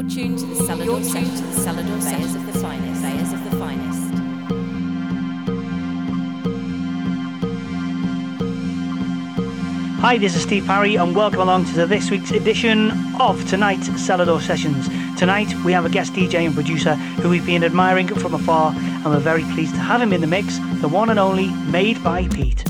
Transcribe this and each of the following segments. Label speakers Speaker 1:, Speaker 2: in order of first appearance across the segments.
Speaker 1: You're tuned to the Celador Sessions, Celador Sessions of the finest, Bayers of the finest.
Speaker 2: Hi, this is Steve Parry, and welcome along to this week's edition of tonight's Celador Sessions. Tonight, we have a guest DJ and producer who we've been admiring from afar, and we're very pleased to have him in the mix, the one and only Made by Pete.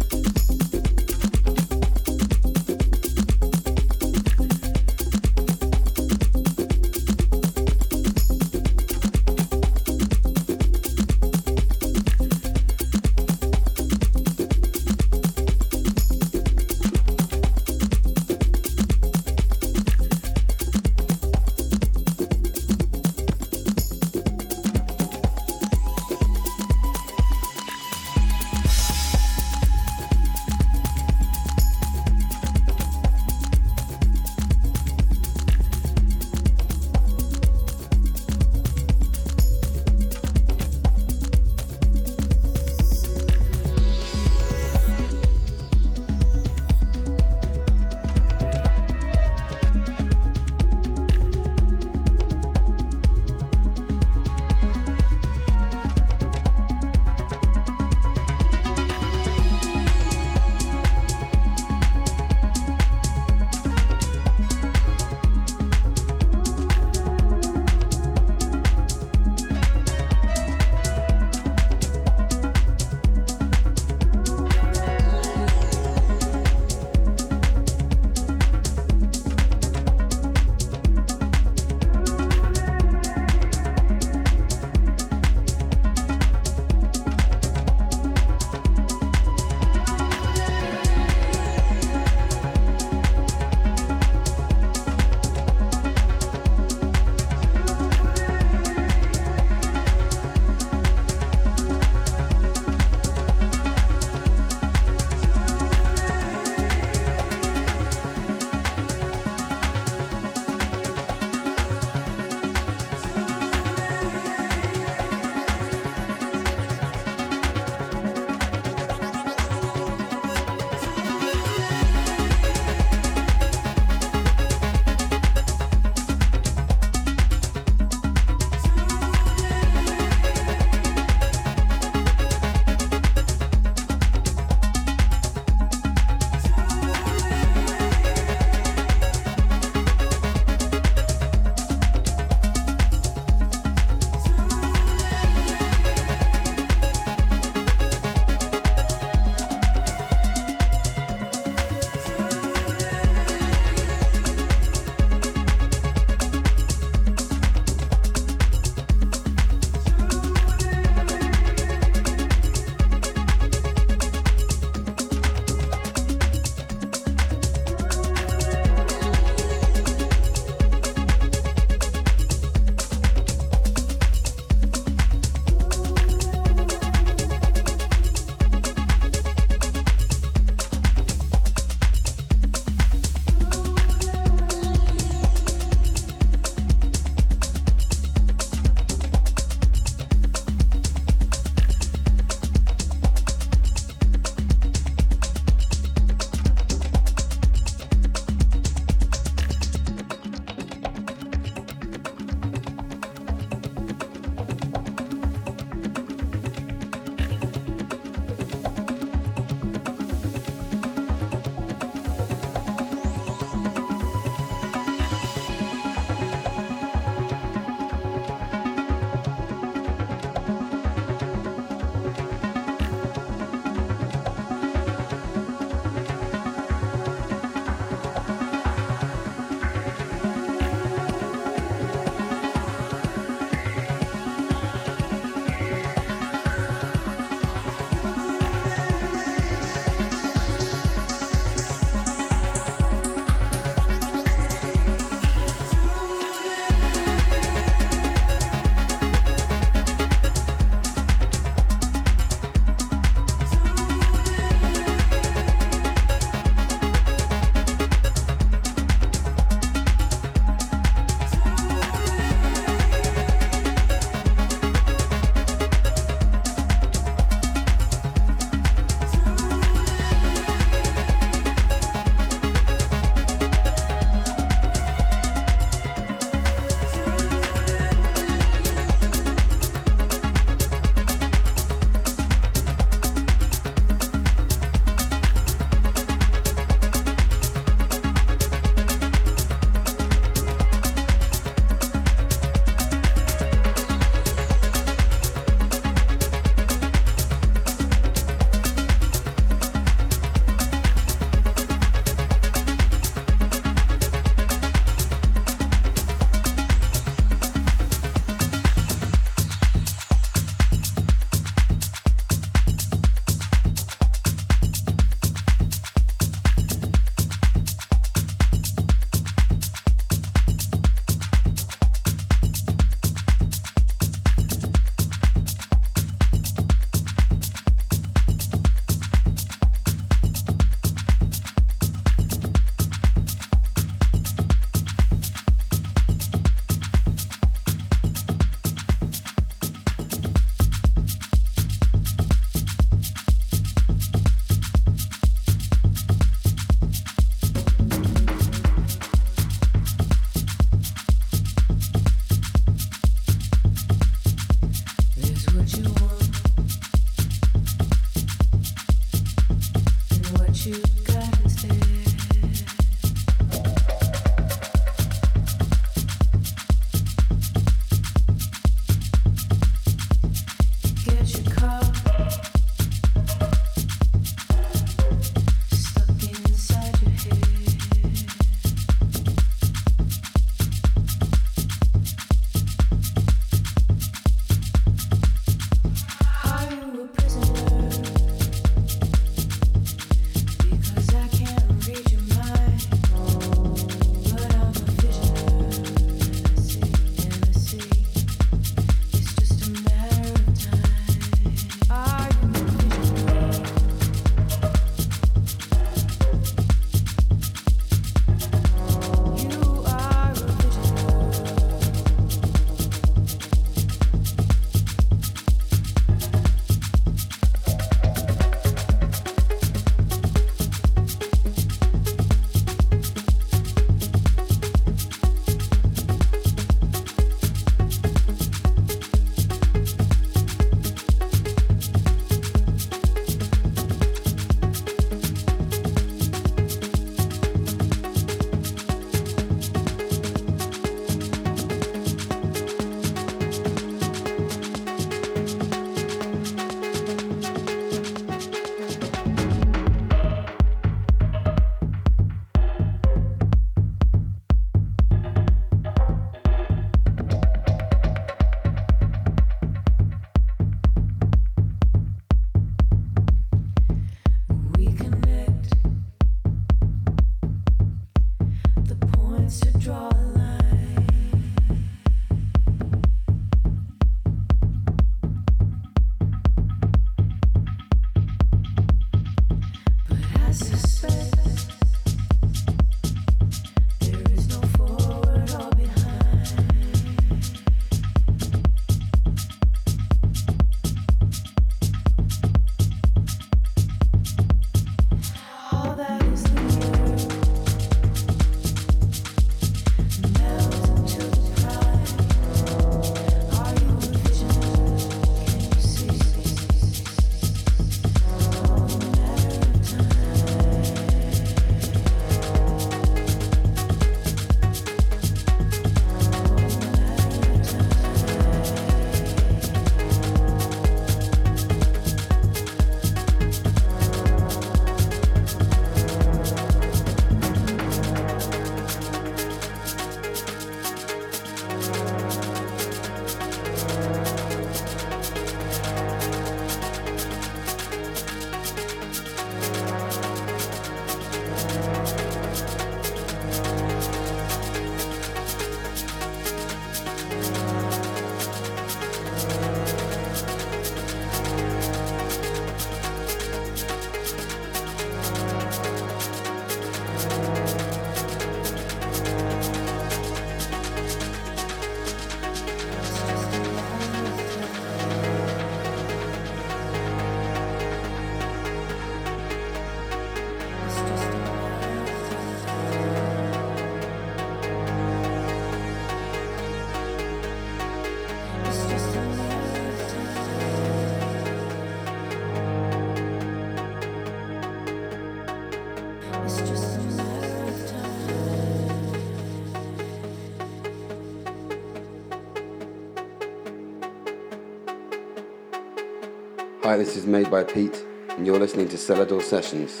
Speaker 3: Hi, this is Made by Pete, and you're listening to Celador Sessions.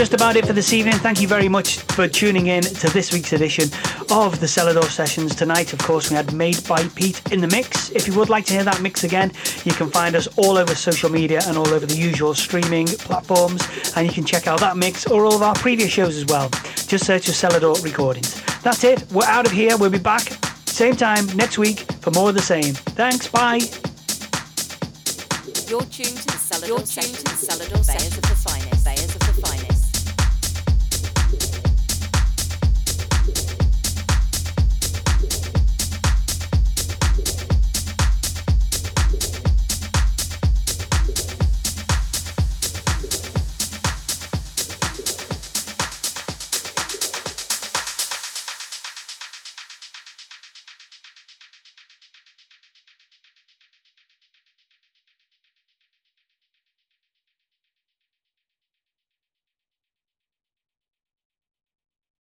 Speaker 2: Just about it for this evening. Thank you very much for tuning in to this week's edition of the Selador Sessions. Tonight, of course, we had Made by Pete in the mix. If you would like to hear that mix again, you can find us all over social media and all over the usual streaming platforms. And you can check out that mix or all of our previous shows as well. Just search for Selador Recordings. That's it. We're out of here. We'll be back same time next week for more of the same. Thanks. Bye.
Speaker 1: You're tuned to the Selador, You're tuned to the Selador Sessions of the finest.